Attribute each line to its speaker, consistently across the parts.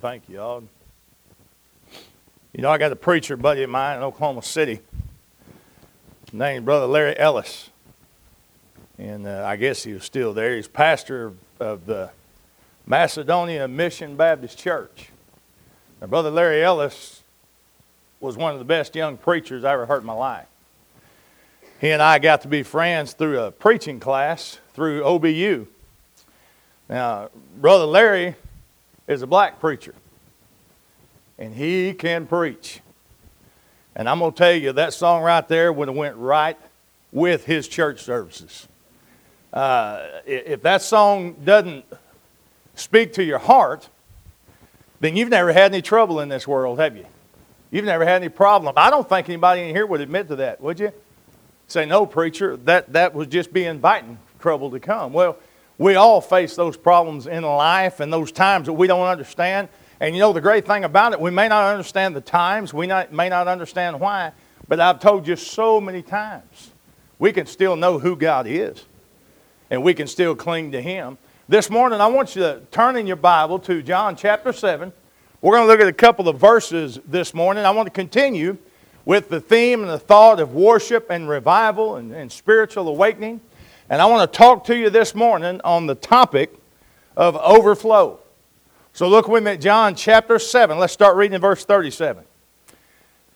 Speaker 1: Thank you, y'all. You know, I got a preacher buddy of mine in Oklahoma City named Brother Larry Ellis. And uh, I guess he was still there. He's pastor of the Macedonia Mission Baptist Church. Now, Brother Larry Ellis was one of the best young preachers I ever heard in my life. He and I got to be friends through a preaching class through OBU. Now, Brother Larry is a black preacher, and he can preach. And I'm going to tell you, that song right there would have went right with his church services. Uh, if that song doesn't speak to your heart, then you've never had any trouble in this world, have you? You've never had any problem. I don't think anybody in here would admit to that, would you? Say, no, preacher, that, that was just be inviting trouble to come. Well, we all face those problems in life and those times that we don't understand. And you know, the great thing about it, we may not understand the times, we not, may not understand why, but I've told you so many times, we can still know who God is, and we can still cling to Him. This morning, I want you to turn in your Bible to John chapter 7. We're going to look at a couple of verses this morning. I want to continue with the theme and the thought of worship and revival and, and spiritual awakening. And I want to talk to you this morning on the topic of overflow. So look with me at John chapter 7. Let's start reading in verse 37. It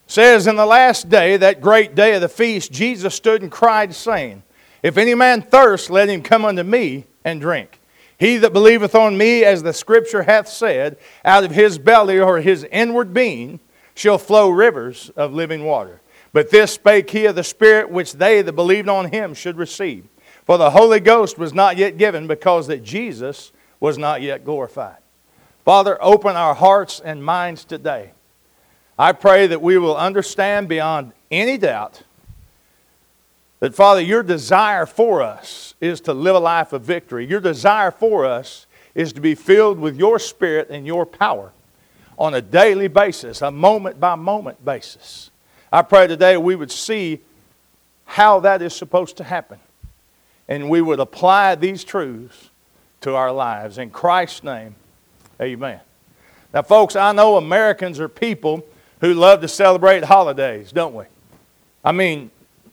Speaker 1: says, In the last day, that great day of the feast, Jesus stood and cried, saying, If any man thirst, let him come unto me and drink. He that believeth on me, as the scripture hath said, out of his belly or his inward being shall flow rivers of living water. But this spake he of the Spirit which they that believed on him should receive. For the Holy Ghost was not yet given because that Jesus was not yet glorified. Father, open our hearts and minds today. I pray that we will understand beyond any doubt that, Father, your desire for us is to live a life of victory. Your desire for us is to be filled with your spirit and your power on a daily basis, a moment by moment basis. I pray today we would see how that is supposed to happen and we would apply these truths to our lives. In Christ's name, amen. Now, folks, I know Americans are people who love to celebrate holidays, don't we? I mean,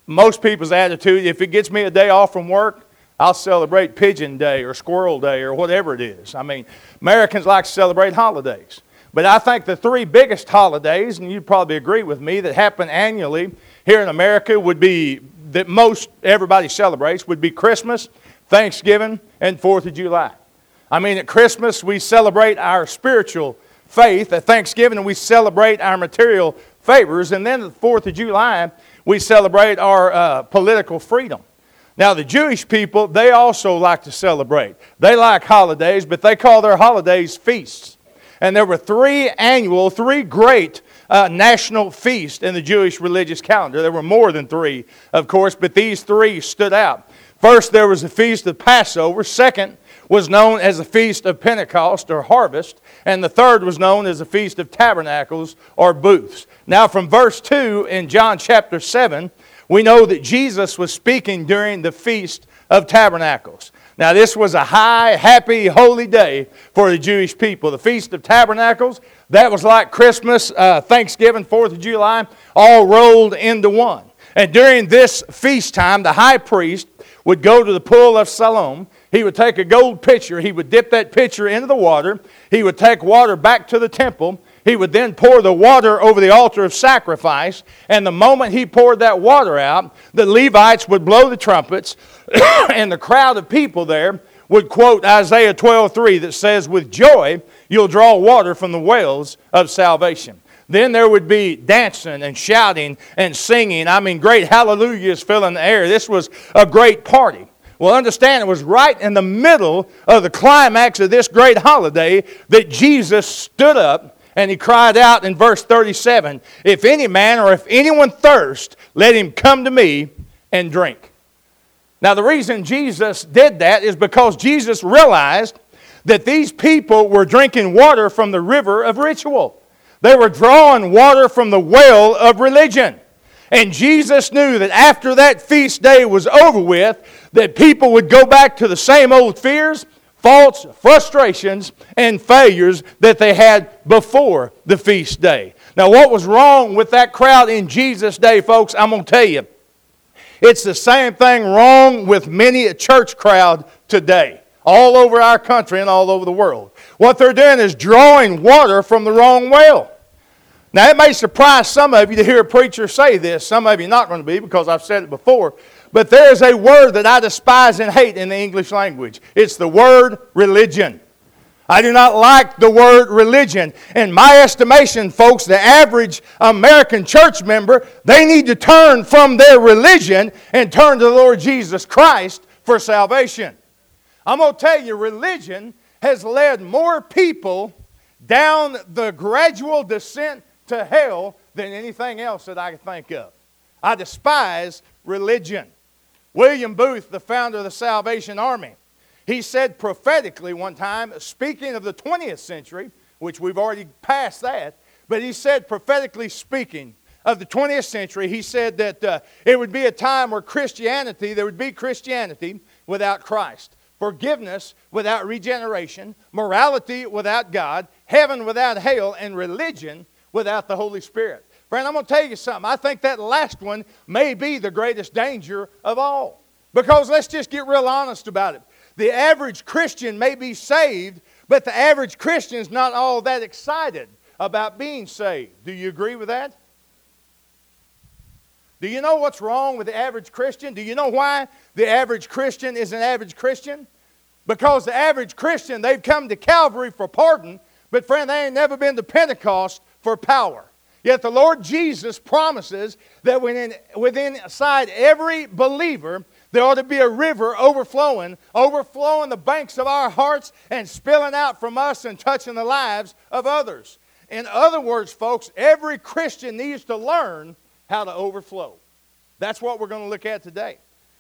Speaker 1: most people's attitude if it gets me a day off from work, I'll celebrate Pigeon Day or Squirrel Day or whatever it is. I mean, Americans like to celebrate holidays. But I think the three biggest holidays, and you'd probably agree with me, that happen annually here in America would be that most everybody celebrates would be Christmas, Thanksgiving, and Fourth of July. I mean, at Christmas, we celebrate our spiritual faith. At Thanksgiving, we celebrate our material favors. And then the Fourth of July, we celebrate our uh, political freedom. Now, the Jewish people, they also like to celebrate. They like holidays, but they call their holidays feasts. And there were three annual, three great uh, national feast in the Jewish religious calendar. There were more than three, of course, but these three stood out. First, there was the feast of Passover. Second, was known as the Feast of Pentecost or Harvest, and the third was known as the Feast of Tabernacles or Booths. Now, from verse 2 in John chapter 7, we know that Jesus was speaking during the Feast of Tabernacles. Now, this was a high, happy, holy day for the Jewish people. The Feast of Tabernacles, that was like Christmas, uh, Thanksgiving, 4th of July, all rolled into one. And during this feast time, the high priest would go to the pool of Siloam. He would take a gold pitcher, he would dip that pitcher into the water, he would take water back to the temple, he would then pour the water over the altar of sacrifice, and the moment he poured that water out, the Levites would blow the trumpets, and the crowd of people there would quote Isaiah 12:3 that says, "With joy you'll draw water from the wells of salvation." Then there would be dancing and shouting and singing. I mean, great hallelujahs filling the air. This was a great party. Well, understand, it was right in the middle of the climax of this great holiday that Jesus stood up and he cried out in verse 37 If any man or if anyone thirst, let him come to me and drink. Now, the reason Jesus did that is because Jesus realized that these people were drinking water from the river of ritual. They were drawing water from the well of religion. And Jesus knew that after that feast day was over with, that people would go back to the same old fears, faults, frustrations, and failures that they had before the feast day. Now, what was wrong with that crowd in Jesus' day, folks? I'm going to tell you. It's the same thing wrong with many a church crowd today, all over our country and all over the world. What they're doing is drawing water from the wrong well. Now, it may surprise some of you to hear a preacher say this. Some of you not going to be because I've said it before. But there is a word that I despise and hate in the English language. It's the word religion. I do not like the word religion. In my estimation, folks, the average American church member, they need to turn from their religion and turn to the Lord Jesus Christ for salvation. I'm going to tell you, religion has led more people down the gradual descent to hell than anything else that I can think of. I despise religion. William Booth, the founder of the Salvation Army, he said prophetically one time, speaking of the 20th century, which we've already passed that, but he said prophetically speaking of the 20th century, he said that uh, it would be a time where Christianity, there would be Christianity without Christ, forgiveness without regeneration, morality without God, heaven without hell, and religion without the Holy Spirit. Friend, I'm going to tell you something. I think that last one may be the greatest danger of all. Because let's just get real honest about it. The average Christian may be saved, but the average Christian is not all that excited about being saved. Do you agree with that? Do you know what's wrong with the average Christian? Do you know why the average Christian is an average Christian? Because the average Christian, they've come to Calvary for pardon, but friend, they ain't never been to Pentecost for power. Yet the Lord Jesus promises that within, within inside every believer, there ought to be a river overflowing, overflowing the banks of our hearts and spilling out from us and touching the lives of others. In other words, folks, every Christian needs to learn how to overflow. That's what we're going to look at today.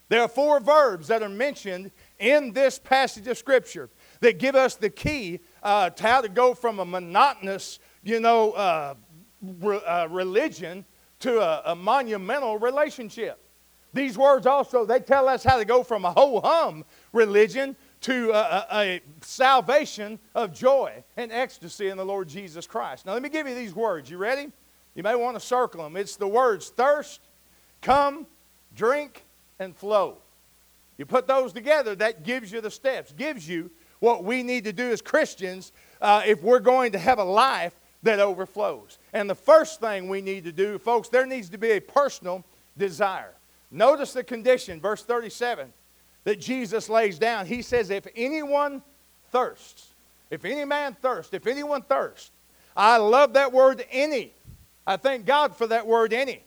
Speaker 1: There are four verbs that are mentioned in this passage of Scripture that give us the key uh, to how to go from a monotonous, you know, uh, re- uh, religion to a, a monumental relationship. These words also, they tell us how to go from a ho hum religion to a, a, a, salvation of joy and ecstasy in the Lord Jesus Christ. Now, let me give you these words. You ready? You may want to circle them. It's the words thirst, come, drink, and flow. You put those together, that gives you the steps, gives you what we need to do as Christians uh, if we're going to have a life that overflows. And the first thing we need to do, folks, there needs to be a personal desire. Notice the condition, verse 37, that Jesus lays down. He says, If anyone thirsts, if any man thirst, if anyone thirst, I love that word any. I thank God for that word any.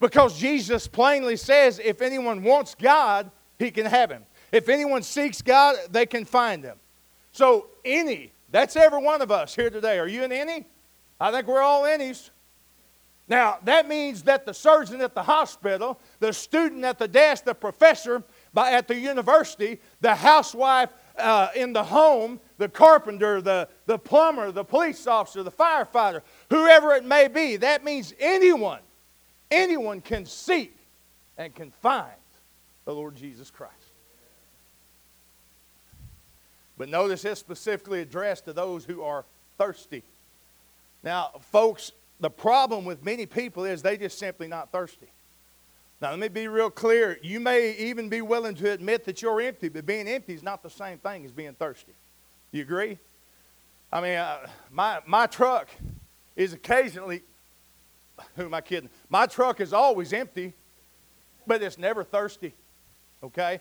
Speaker 1: Because Jesus plainly says, if anyone wants God, he can have him. If anyone seeks God, they can find him. So, any, that's every one of us here today. Are you an any? I think we're all innies. Now, that means that the surgeon at the hospital, the student at the desk, the professor at the university, the housewife uh, in the home, the carpenter, the, the plumber, the police officer, the firefighter, whoever it may be, that means anyone, anyone can seek and can find the Lord Jesus Christ. But notice it's specifically addressed to those who are thirsty. Now, folks, the problem with many people is they just simply not thirsty. Now, let me be real clear. You may even be willing to admit that you're empty, but being empty is not the same thing as being thirsty. You agree? I mean, uh, my, my truck is occasionally, who am I kidding? My truck is always empty, but it's never thirsty. Okay?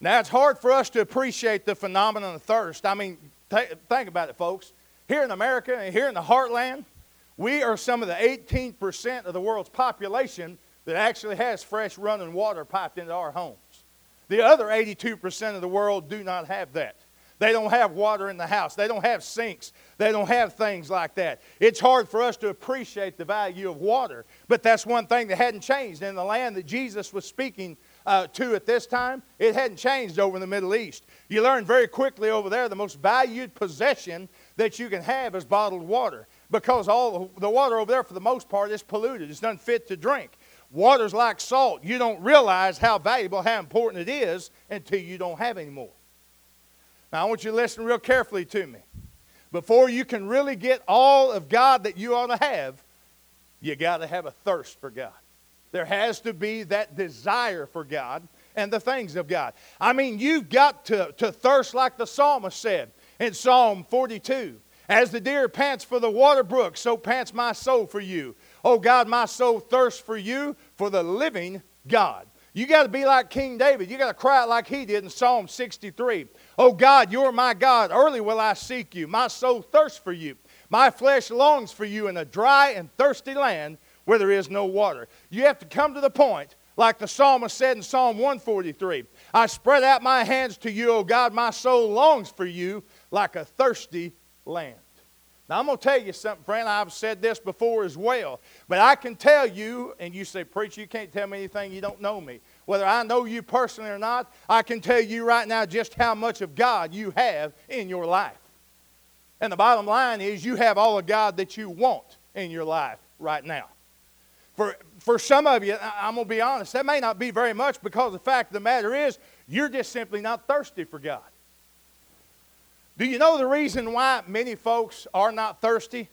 Speaker 1: Now, it's hard for us to appreciate the phenomenon of thirst. I mean, th- think about it, folks. Here in America and here in the heartland, we are some of the 18% of the world's population that actually has fresh running water piped into our homes. The other 82% of the world do not have that. They don't have water in the house. They don't have sinks. They don't have things like that. It's hard for us to appreciate the value of water, but that's one thing that hadn't changed. In the land that Jesus was speaking uh, to at this time, it hadn't changed over in the Middle East. You learn very quickly over there the most valued possession that you can have is bottled water because all the water over there, for the most part, is polluted. It's unfit to drink. Water's like salt. You don't realize how valuable, how important it is until you don't have any more. Now, I want you to listen real carefully to me. Before you can really get all of God that you ought to have, you got to have a thirst for God. There has to be that desire for God and the things of God. I mean, you've got to, to thirst like the psalmist said in Psalm 42. As the deer pants for the water brook, so pants my soul for you. Oh God, my soul thirsts for you, for the living God. You got to be like King David. You got to cry out like he did in Psalm 63. Oh God, you're my God. Early will I seek you. My soul thirsts for you. My flesh longs for you in a dry and thirsty land where there is no water. You have to come to the point, like the psalmist said in Psalm 143 I spread out my hands to you, O God. My soul longs for you like a thirsty land. Now, I'm going to tell you something, friend. I've said this before as well. But I can tell you, and you say, Preacher, you can't tell me anything you don't know me. Whether I know you personally or not, I can tell you right now just how much of God you have in your life. And the bottom line is, you have all of God that you want in your life right now. For, for some of you, I'm going to be honest, that may not be very much because the fact of the matter is, you're just simply not thirsty for God. Do you know the reason why many folks are not thirsty?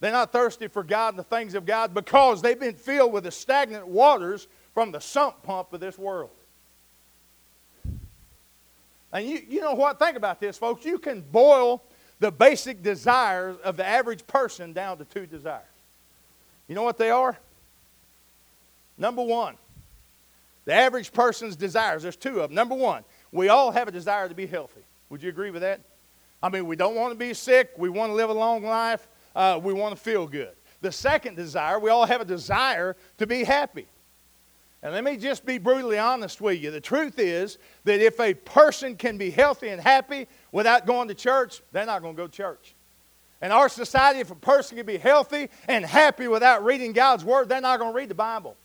Speaker 1: They're not thirsty for God and the things of God because they've been filled with the stagnant waters from the sump pump of this world. And you, you know what? Think about this, folks. You can boil the basic desires of the average person down to two desires. You know what they are? Number one, the average person's desires, there's two of them. Number one, we all have a desire to be healthy. Would you agree with that? I mean, we don't want to be sick. We want to live a long life. Uh, we want to feel good. The second desire, we all have a desire to be happy. And let me just be brutally honest with you. The truth is that if a person can be healthy and happy without going to church, they're not going to go to church. In our society, if a person can be healthy and happy without reading God's Word, they're not going to read the Bible.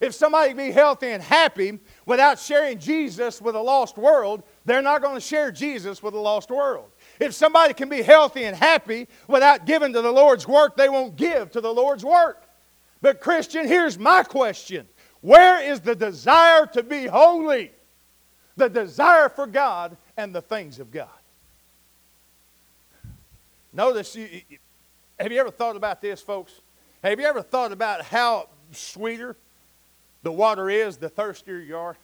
Speaker 1: If somebody can be healthy and happy without sharing Jesus with a lost world, they're not going to share Jesus with a lost world. If somebody can be healthy and happy without giving to the Lord's work, they won't give to the Lord's work. But, Christian, here's my question Where is the desire to be holy? The desire for God and the things of God. Notice, you, have you ever thought about this, folks? Have you ever thought about how sweeter the water is, the thirstier you are?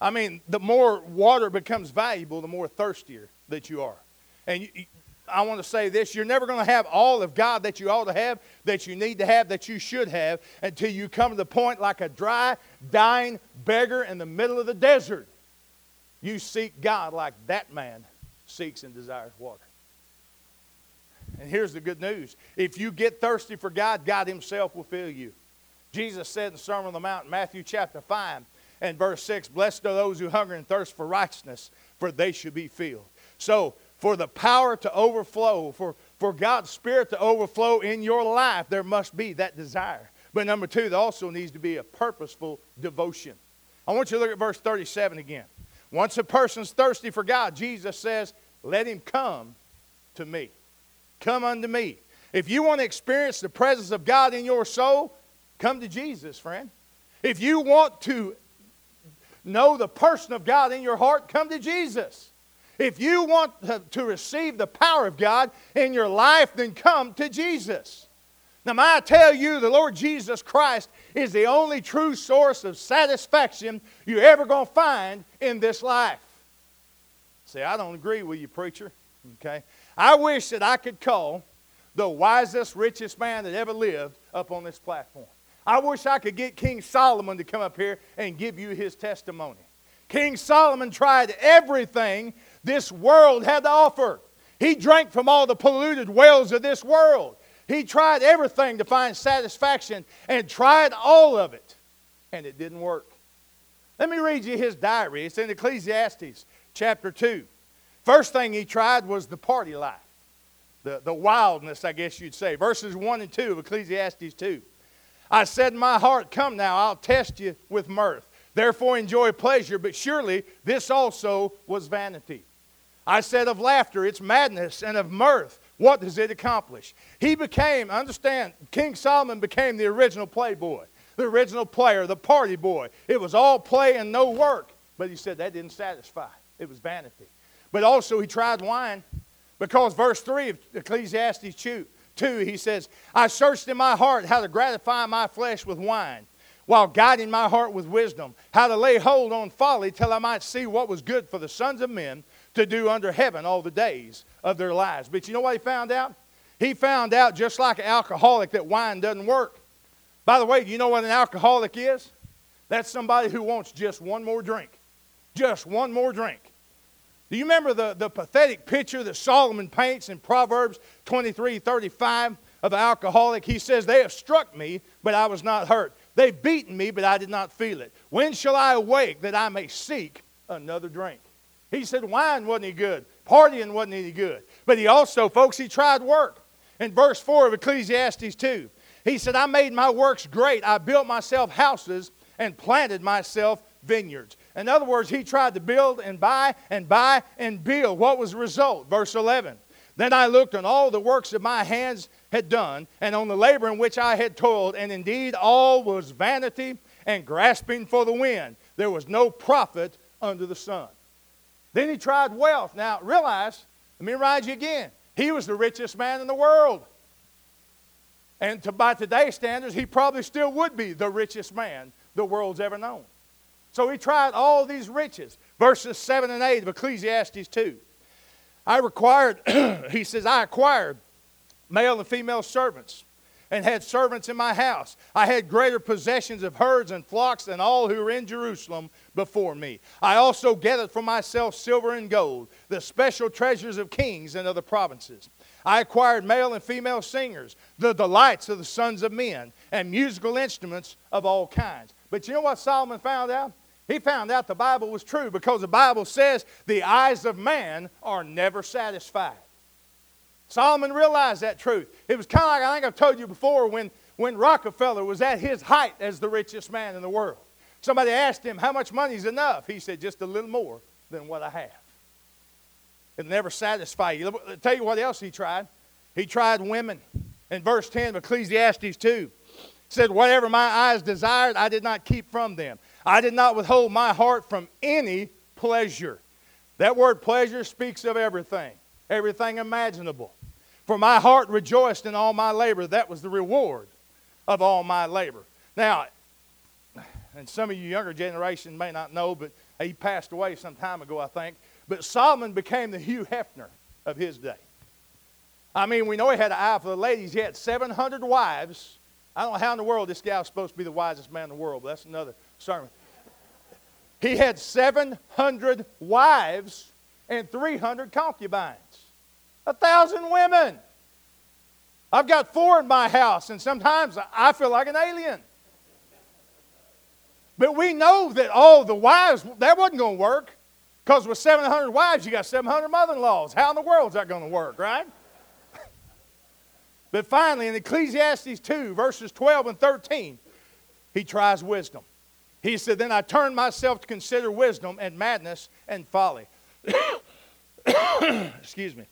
Speaker 1: I mean, the more water becomes valuable, the more thirstier that you are. And you, I want to say this you're never going to have all of God that you ought to have, that you need to have, that you should have, until you come to the point like a dry, dying beggar in the middle of the desert. You seek God like that man seeks and desires water. And here's the good news if you get thirsty for God, God Himself will fill you. Jesus said in the Sermon on the Mount, Matthew chapter 5 and verse 6 Blessed are those who hunger and thirst for righteousness, for they should be filled. So, for the power to overflow, for, for God's Spirit to overflow in your life, there must be that desire. But number two, there also needs to be a purposeful devotion. I want you to look at verse 37 again. Once a person's thirsty for God, Jesus says, Let him come to me. Come unto me. If you want to experience the presence of God in your soul, come to Jesus, friend. If you want to know the person of God in your heart, come to Jesus. If you want to receive the power of God in your life, then come to Jesus. Now, may I tell you, the Lord Jesus Christ is the only true source of satisfaction you're ever going to find in this life. See, I don't agree with you, preacher. Okay? I wish that I could call the wisest, richest man that ever lived up on this platform. I wish I could get King Solomon to come up here and give you his testimony. King Solomon tried everything this world had to offer. He drank from all the polluted wells of this world. He tried everything to find satisfaction and tried all of it, and it didn't work. Let me read you his diary. It's in Ecclesiastes chapter 2. First thing he tried was the party life, the, the wildness, I guess you'd say. Verses 1 and 2 of Ecclesiastes 2. I said in my heart, Come now, I'll test you with mirth. Therefore enjoy pleasure, but surely this also was vanity. I said of laughter, it's madness, and of mirth, what does it accomplish? He became, understand, King Solomon became the original playboy, the original player, the party boy. It was all play and no work. But he said that didn't satisfy. It was vanity. But also he tried wine because verse 3 of Ecclesiastes 2, he says, I searched in my heart how to gratify my flesh with wine, while guiding my heart with wisdom, how to lay hold on folly till I might see what was good for the sons of men to do under heaven all the days of their lives. But you know what he found out? He found out, just like an alcoholic, that wine doesn't work. By the way, do you know what an alcoholic is? That's somebody who wants just one more drink. Just one more drink. Do you remember the, the pathetic picture that Solomon paints in Proverbs 23 35 of an alcoholic? He says, They have struck me, but I was not hurt. They've beaten me, but I did not feel it. When shall I awake that I may seek another drink? He said wine wasn't any good, partying wasn't any good. But he also, folks, he tried work. In verse 4 of Ecclesiastes 2, he said, I made my works great. I built myself houses and planted myself vineyards. In other words, he tried to build and buy and buy and build. What was the result? Verse 11. Then I looked on all the works that my hands had done, and on the labor in which I had toiled, and indeed all was vanity and grasping for the wind. There was no profit under the sun. Then he tried wealth. Now, realize, let me remind you again, he was the richest man in the world. And to, by today's standards, he probably still would be the richest man the world's ever known. So he tried all these riches. Verses 7 and 8 of Ecclesiastes 2. I required, he says, I acquired male and female servants and had servants in my house. I had greater possessions of herds and flocks than all who were in Jerusalem before me. I also gathered for myself silver and gold, the special treasures of kings and other provinces. I acquired male and female singers, the delights of the sons of men, and musical instruments of all kinds. But you know what Solomon found out? He found out the Bible was true because the Bible says the eyes of man are never satisfied. Solomon realized that truth. It was kind of like I think I've told you before when, when Rockefeller was at his height as the richest man in the world. Somebody asked him, How much money is enough? He said, Just a little more than what I have. It'll never satisfy you. I'll tell you what else he tried. He tried women. In verse 10 of Ecclesiastes 2, said, Whatever my eyes desired, I did not keep from them. I did not withhold my heart from any pleasure. That word pleasure speaks of everything, everything imaginable. For my heart rejoiced in all my labor. That was the reward of all my labor. Now, and some of you younger generation may not know, but he passed away some time ago, I think. But Solomon became the Hugh Hefner of his day. I mean, we know he had an eye for the ladies. He had 700 wives. I don't know how in the world this guy was supposed to be the wisest man in the world, but that's another sermon. He had 700 wives and 300 concubines a thousand women. I've got four in my house, and sometimes I feel like an alien. But we know that all the wives, that wasn't going to work. Because with 700 wives, you got 700 mother in laws. How in the world is that going to work, right? but finally, in Ecclesiastes 2, verses 12 and 13, he tries wisdom. He said, Then I turned myself to consider wisdom and madness and folly. Excuse me.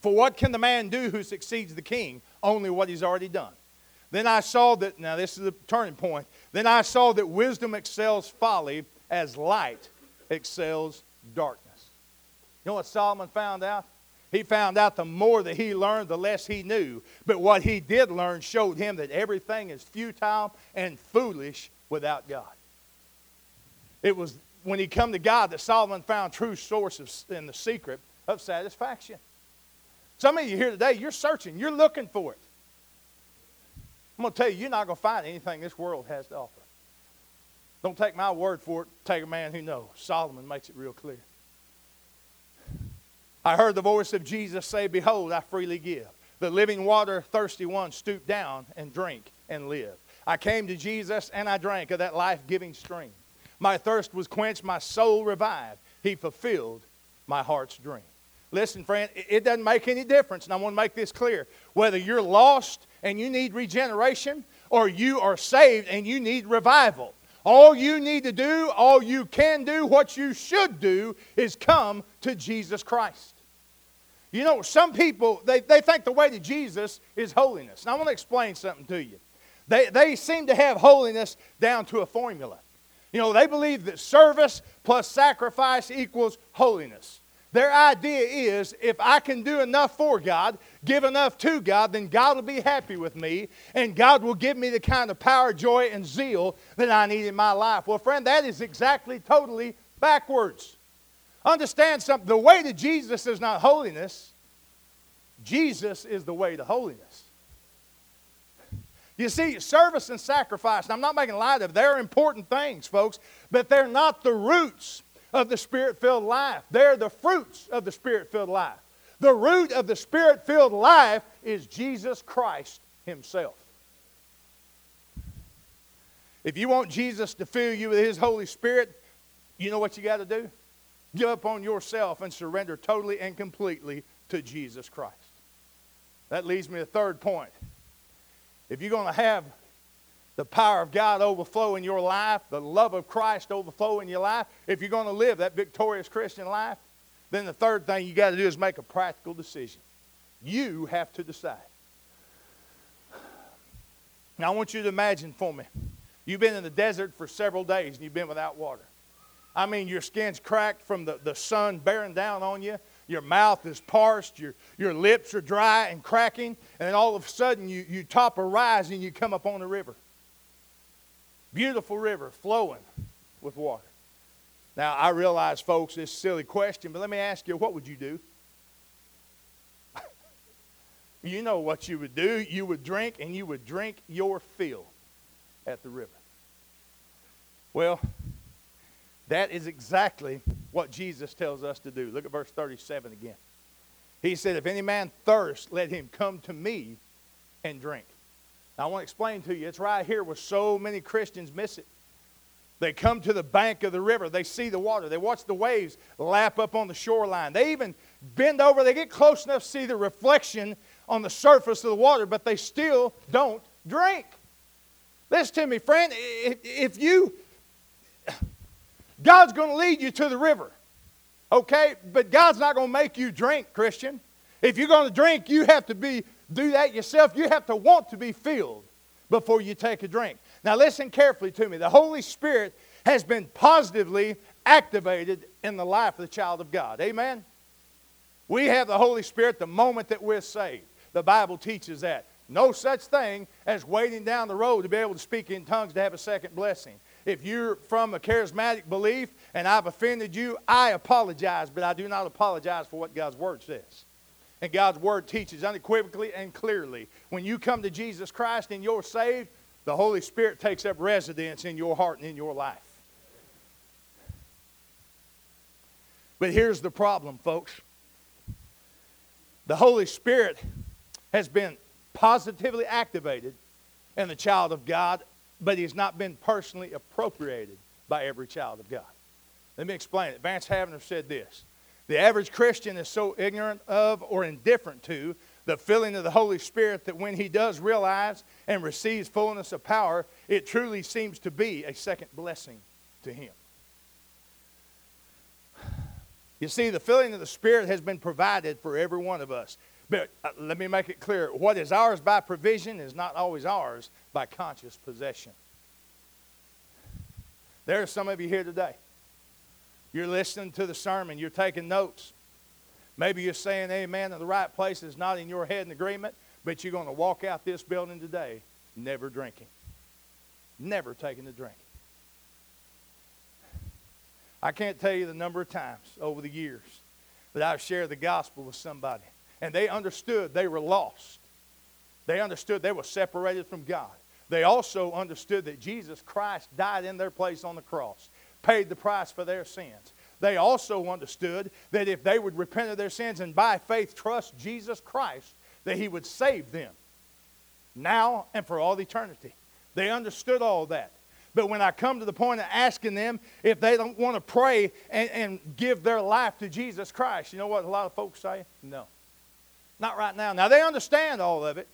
Speaker 1: For what can the man do who succeeds the king? Only what he's already done. Then I saw that, now this is the turning point. Then I saw that wisdom excels folly as light excels darkness. You know what Solomon found out? He found out the more that he learned, the less he knew. But what he did learn showed him that everything is futile and foolish without God. It was when he come to God that Solomon found true source in the secret of satisfaction. Some of you here today, you're searching, you're looking for it. I'm going to tell you, you're not going to find anything this world has to offer. Don't take my word for it. Take a man who knows. Solomon makes it real clear. I heard the voice of Jesus say, Behold, I freely give. The living water, thirsty one, stoop down and drink and live. I came to Jesus and I drank of that life giving stream. My thirst was quenched, my soul revived. He fulfilled my heart's dream. Listen, friend, it doesn't make any difference, and I want to make this clear. Whether you're lost and you need regeneration, or you are saved and you need revival, all you need to do, all you can do, what you should do, is come to Jesus Christ. You know, some people, they, they think the way to Jesus is holiness. And I want to explain something to you. They, they seem to have holiness down to a formula. You know, they believe that service plus sacrifice equals holiness. Their idea is if I can do enough for God, give enough to God, then God will be happy with me, and God will give me the kind of power, joy, and zeal that I need in my life. Well, friend, that is exactly totally backwards. Understand something the way to Jesus is not holiness, Jesus is the way to holiness. You see, service and sacrifice, and I'm not making light of it, they're important things, folks, but they're not the roots of the spirit filled life. They're the fruits of the spirit filled life. The root of the spirit filled life is Jesus Christ Himself. If you want Jesus to fill you with His Holy Spirit, you know what you got to do? Give up on yourself and surrender totally and completely to Jesus Christ. That leads me to the third point. If you're going to have the power of God overflow in your life, the love of Christ overflow in your life, if you're going to live that victorious Christian life, then the third thing you got to do is make a practical decision. You have to decide. Now, I want you to imagine for me you've been in the desert for several days and you've been without water. I mean, your skin's cracked from the, the sun bearing down on you. Your mouth is parched. Your, your lips are dry and cracking. And then all of a sudden, you, you top a rise and you come up on a river. Beautiful river flowing with water. Now, I realize, folks, this silly question, but let me ask you, what would you do? you know what you would do. You would drink, and you would drink your fill at the river. Well, that is exactly what Jesus tells us to do. Look at verse 37 again. He said, If any man thirst, let him come to me and drink. Now, I want to explain to you, it's right here where so many Christians miss it. They come to the bank of the river. They see the water. They watch the waves lap up on the shoreline. They even bend over. They get close enough to see the reflection on the surface of the water, but they still don't drink. Listen to me, friend. If you, God's going to lead you to the river, okay? But God's not going to make you drink, Christian. If you're going to drink, you have to be do that yourself. You have to want to be filled before you take a drink. Now, listen carefully to me. The Holy Spirit has been positively activated in the life of the child of God. Amen? We have the Holy Spirit the moment that we're saved. The Bible teaches that. No such thing as waiting down the road to be able to speak in tongues to have a second blessing. If you're from a charismatic belief and I've offended you, I apologize, but I do not apologize for what God's Word says. And God's Word teaches unequivocally and clearly when you come to Jesus Christ and you're saved, the Holy Spirit takes up residence in your heart and in your life. But here's the problem, folks. The Holy Spirit has been positively activated in the child of God, but he's not been personally appropriated by every child of God. Let me explain it. Vance Havner said this The average Christian is so ignorant of or indifferent to the filling of the Holy Spirit that when he does realize and receives fullness of power, it truly seems to be a second blessing to him. You see, the filling of the Spirit has been provided for every one of us. But uh, let me make it clear what is ours by provision is not always ours by conscious possession. There are some of you here today. You're listening to the sermon, you're taking notes. Maybe you're saying amen in the right place is not in your head in agreement, but you're going to walk out this building today never drinking, never taking a drink. I can't tell you the number of times over the years that I've shared the gospel with somebody and they understood they were lost. They understood they were separated from God. They also understood that Jesus Christ died in their place on the cross, paid the price for their sins. They also understood that if they would repent of their sins and by faith trust Jesus Christ, that He would save them now and for all eternity. They understood all that. But when I come to the point of asking them if they don't want to pray and, and give their life to Jesus Christ, you know what a lot of folks say? No. Not right now. Now, they understand all of it,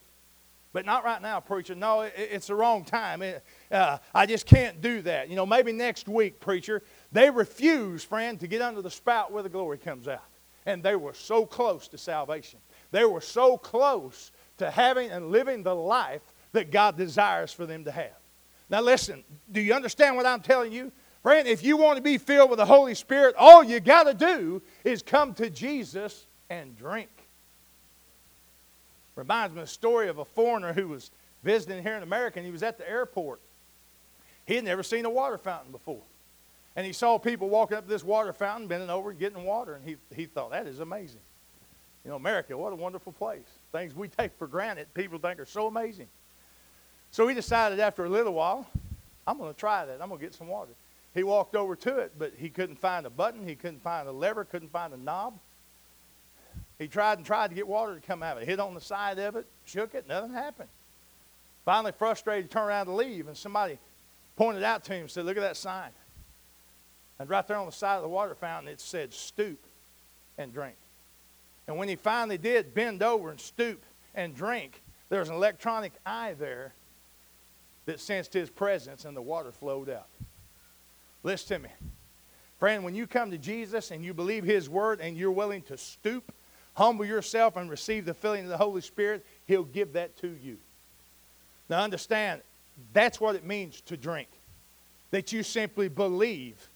Speaker 1: but not right now, preacher. No, it, it's the wrong time. It, uh, I just can't do that. You know, maybe next week, preacher. They refuse, friend, to get under the spout where the glory comes out. And they were so close to salvation. They were so close to having and living the life that God desires for them to have. Now, listen, do you understand what I'm telling you? Friend, if you want to be filled with the Holy Spirit, all you got to do is come to Jesus and drink. Reminds me of the story of a foreigner who was visiting here in America and he was at the airport. He had never seen a water fountain before. And he saw people walking up to this water fountain, bending over getting water, and he, he thought, that is amazing. You know, America, what a wonderful place. Things we take for granted, people think are so amazing. So he decided after a little while, I'm going to try that. I'm going to get some water. He walked over to it, but he couldn't find a button. He couldn't find a lever, couldn't find a knob. He tried and tried to get water to come out of it. Hit on the side of it, shook it, nothing happened. Finally, frustrated, turned around to leave, and somebody pointed out to him said, Look at that sign. And right there on the side of the water fountain, it said, Stoop and drink. And when he finally did bend over and stoop and drink, there was an electronic eye there that sensed his presence, and the water flowed out. Listen to me. Friend, when you come to Jesus and you believe His word and you're willing to stoop, humble yourself, and receive the filling of the Holy Spirit, He'll give that to you. Now, understand, that's what it means to drink. That you simply believe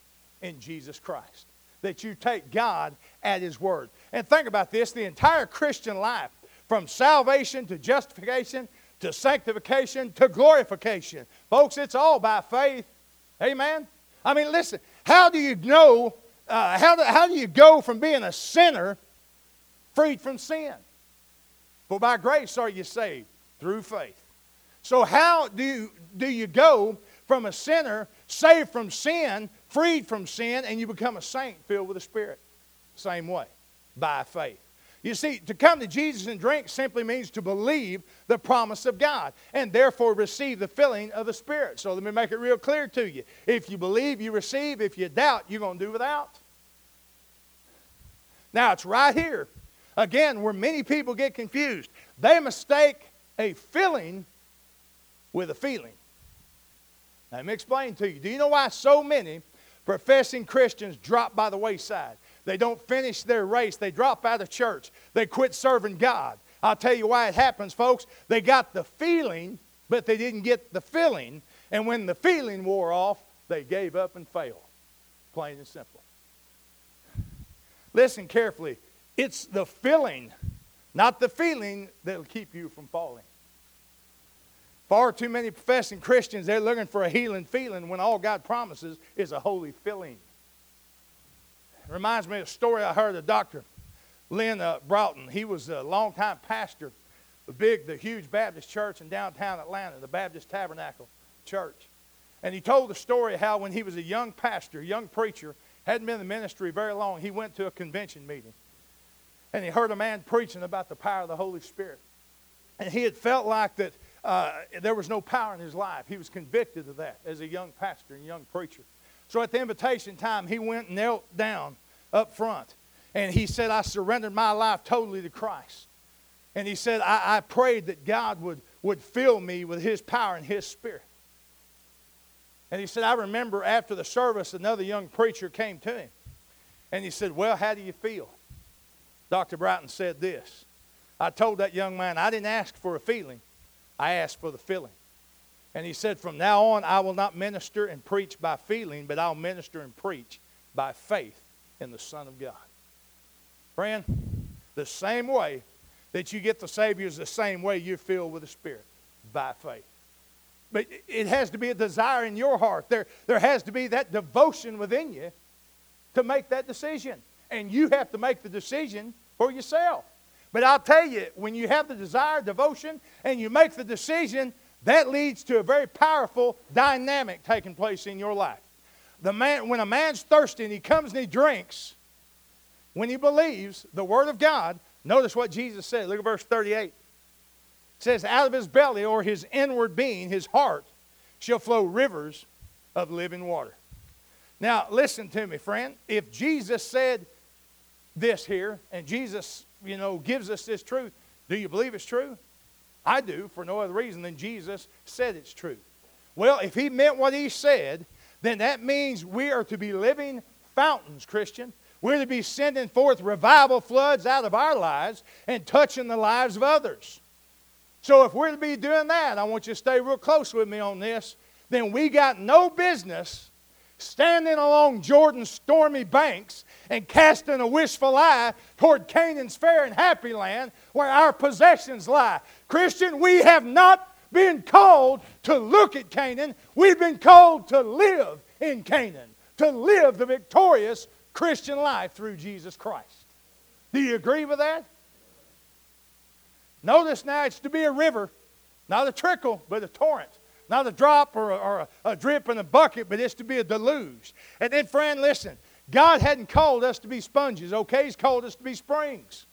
Speaker 1: in Jesus Christ. That you take God at His word. And think about this the entire Christian life, from salvation to justification to sanctification to glorification. Folks, it's all by faith. Amen. I mean, listen, how do you know, uh, how, do, how do you go from being a sinner freed from sin? For by grace are you saved through faith. So, how do you, do you go from a sinner saved from sin, freed from sin, and you become a saint filled with the Spirit? Same way, by faith. You see, to come to Jesus and drink simply means to believe the promise of God and therefore receive the filling of the Spirit. So let me make it real clear to you. If you believe, you receive. If you doubt, you're going to do without. Now, it's right here, again, where many people get confused. They mistake a filling with a feeling. Let me explain to you. Do you know why so many professing Christians drop by the wayside? They don't finish their race. They drop out of church. They quit serving God. I'll tell you why it happens, folks. They got the feeling, but they didn't get the filling. And when the feeling wore off, they gave up and failed. Plain and simple. Listen carefully. It's the filling, not the feeling, that'll keep you from falling. Far too many professing Christians, they're looking for a healing feeling when all God promises is a holy filling. It reminds me of a story I heard of Dr. Len uh, Broughton. He was a longtime pastor, the big, the huge Baptist church in downtown Atlanta, the Baptist Tabernacle Church. And he told the story how when he was a young pastor, young preacher, hadn't been in the ministry very long, he went to a convention meeting. And he heard a man preaching about the power of the Holy Spirit. And he had felt like that uh, there was no power in his life. He was convicted of that as a young pastor and young preacher. So at the invitation time, he went and knelt down up front. And he said, I surrendered my life totally to Christ. And he said, I, I prayed that God would, would fill me with his power and his spirit. And he said, I remember after the service, another young preacher came to him. And he said, Well, how do you feel? Dr. Broughton said this. I told that young man, I didn't ask for a feeling, I asked for the filling. And he said, From now on, I will not minister and preach by feeling, but I'll minister and preach by faith in the Son of God. Friend, the same way that you get the Savior is the same way you're filled with the Spirit by faith. But it has to be a desire in your heart. There, there has to be that devotion within you to make that decision. And you have to make the decision for yourself. But I'll tell you, when you have the desire, devotion, and you make the decision, that leads to a very powerful dynamic taking place in your life. The man, when a man's thirsty and he comes and he drinks, when he believes the Word of God, notice what Jesus said. Look at verse 38. It says, Out of his belly or his inward being, his heart, shall flow rivers of living water. Now, listen to me, friend. If Jesus said this here, and Jesus, you know, gives us this truth, do you believe it's true? I do, for no other reason than Jesus said it's true. Well, if he meant what he said, then that means we are to be living fountains, Christian. We're to be sending forth revival floods out of our lives and touching the lives of others. So if we're to be doing that, I want you to stay real close with me on this, then we got no business
Speaker 2: standing along Jordan's stormy banks and casting a wishful eye toward Canaan's fair and happy land where our possessions lie. Christian, we have not been called to look at Canaan, we've been called to live in Canaan, to live the victorious Christian life through Jesus Christ. Do you agree with that? Notice now it's to be a river, not a trickle, but a torrent. Not a drop or, a, or a, a drip in a bucket, but it's to be a deluge. And then, friend, listen God hadn't called us to be sponges, okay? He's called us to be springs.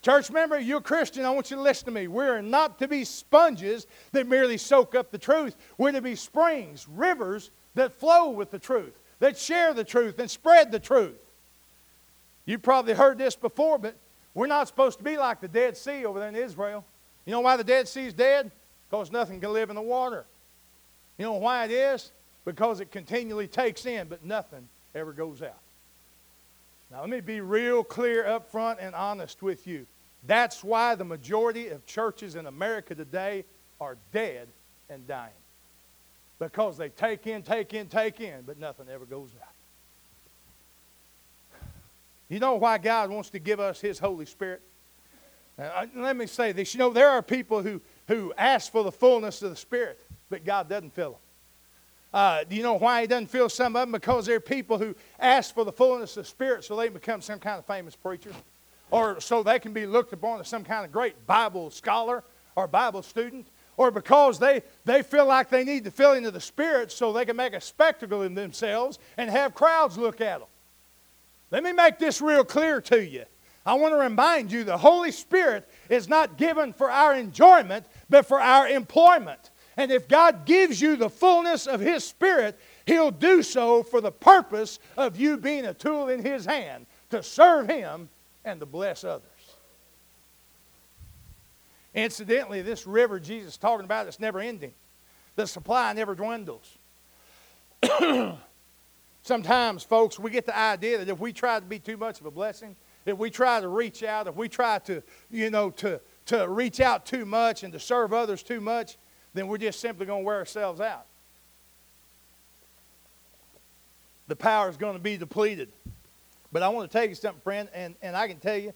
Speaker 2: Church member, you're a Christian. I want you to listen to me. We're not to be sponges that merely soak up the truth. We're to be springs, rivers that flow with the truth, that share the truth and spread the truth. You've probably heard this before, but we're not supposed to be like the Dead Sea over there in Israel. You know why the Dead Sea is dead? Because nothing can live in the water. You know why it is? Because it continually takes in, but nothing ever goes out. Now, let me be real clear up front and honest with you. That's why the majority of churches in America today are dead and dying. Because they take in, take in, take in, but nothing ever goes out. You know why God wants to give us His Holy Spirit? Now, let me say this. You know, there are people who who ask for the fullness of the Spirit, but God doesn't fill them. Uh, do you know why He doesn't fill some of them? Because there are people who ask for the fullness of the Spirit so they can become some kind of famous preacher, or so they can be looked upon as some kind of great Bible scholar or Bible student, or because they, they feel like they need the filling of the Spirit so they can make a spectacle in themselves and have crowds look at them. Let me make this real clear to you. I want to remind you the Holy Spirit is not given for our enjoyment, but for our employment. And if God gives you the fullness of His Spirit, He'll do so for the purpose of you being a tool in His hand to serve Him and to bless others. Incidentally, this river Jesus is talking about is never ending. The supply never dwindles. Sometimes, folks, we get the idea that if we try to be too much of a blessing, if we try to reach out, if we try to, you know, to, to reach out too much and to serve others too much, then we're just simply going to wear ourselves out. The power is going to be depleted. But I want to tell you something, friend, and, and I can tell you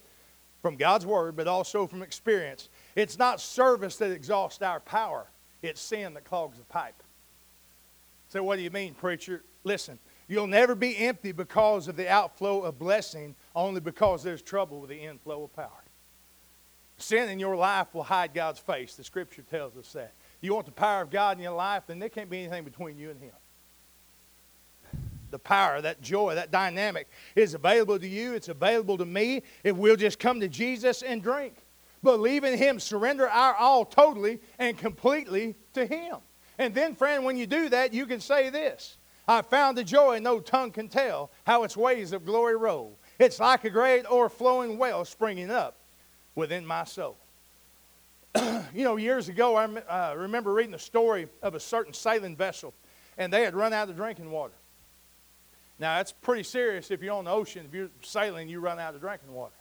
Speaker 2: from God's word, but also from experience. It's not service that exhausts our power, it's sin that clogs the pipe. So, what do you mean, preacher? Listen, you'll never be empty because of the outflow of blessing, only because there's trouble with the inflow of power. Sin in your life will hide God's face. The scripture tells us that. You want the power of God in your life, then there can't be anything between you and Him. The power, that joy, that dynamic is available to you. It's available to me if we'll just come to Jesus and drink. Believe in Him, surrender our all totally and completely to Him. And then, friend, when you do that, you can say this I found the joy no tongue can tell how its waves of glory roll. It's like a great o'erflowing well springing up within my soul. you know, years ago, I uh, remember reading the story of a certain sailing vessel, and they had run out of drinking water. Now, that's pretty serious if you're on the ocean. If you're sailing, you run out of drinking water.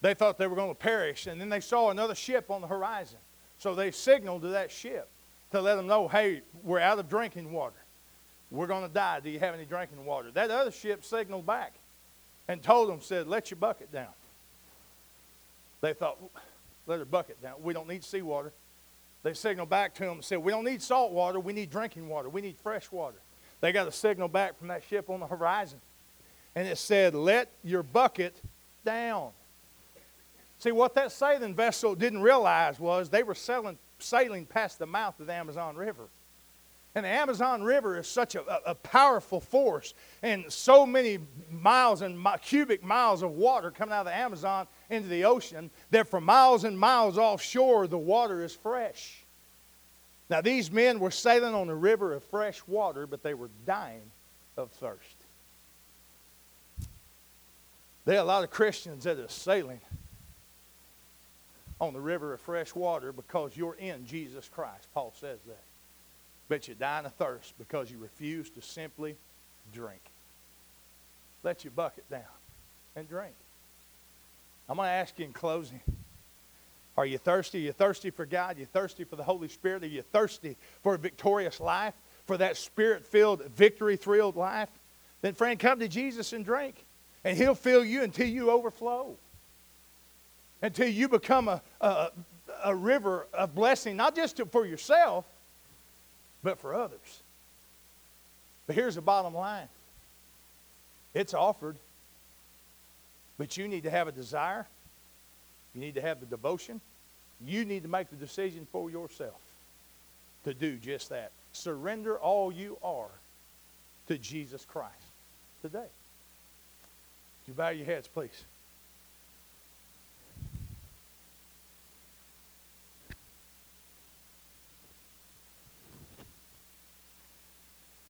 Speaker 2: They thought they were going to perish, and then they saw another ship on the horizon. So they signaled to that ship to let them know, hey, we're out of drinking water. We're going to die. Do you have any drinking water? That other ship signaled back and told them, said, let your bucket down. They thought, let her bucket down. We don't need seawater. They signaled back to them and said, we don't need salt water. We need drinking water. We need fresh water. They got a signal back from that ship on the horizon. And it said, let your bucket down. See, what that sailing vessel didn't realize was they were sailing, sailing past the mouth of the Amazon River. And the Amazon River is such a, a powerful force, and so many miles and cubic miles of water coming out of the Amazon into the ocean that for miles and miles offshore, the water is fresh. Now, these men were sailing on a river of fresh water, but they were dying of thirst. There are a lot of Christians that are sailing on the river of fresh water because you're in Jesus Christ. Paul says that but you're dying of thirst because you refuse to simply drink. Let your bucket down and drink. I'm going to ask you in closing Are you thirsty? Are you thirsty for God? Are you thirsty for the Holy Spirit? Are you thirsty for a victorious life? for that spirit filled, victory thrilled life, then, friend, come to Jesus and drink. And He'll fill you until you overflow. Until you become a, a, a river of blessing, not just to, for yourself, but for others. But here's the bottom line it's offered, but you need to have a desire, you need to have the devotion, you need to make the decision for yourself to do just that. Surrender all you are to Jesus Christ today. You bow your heads, please?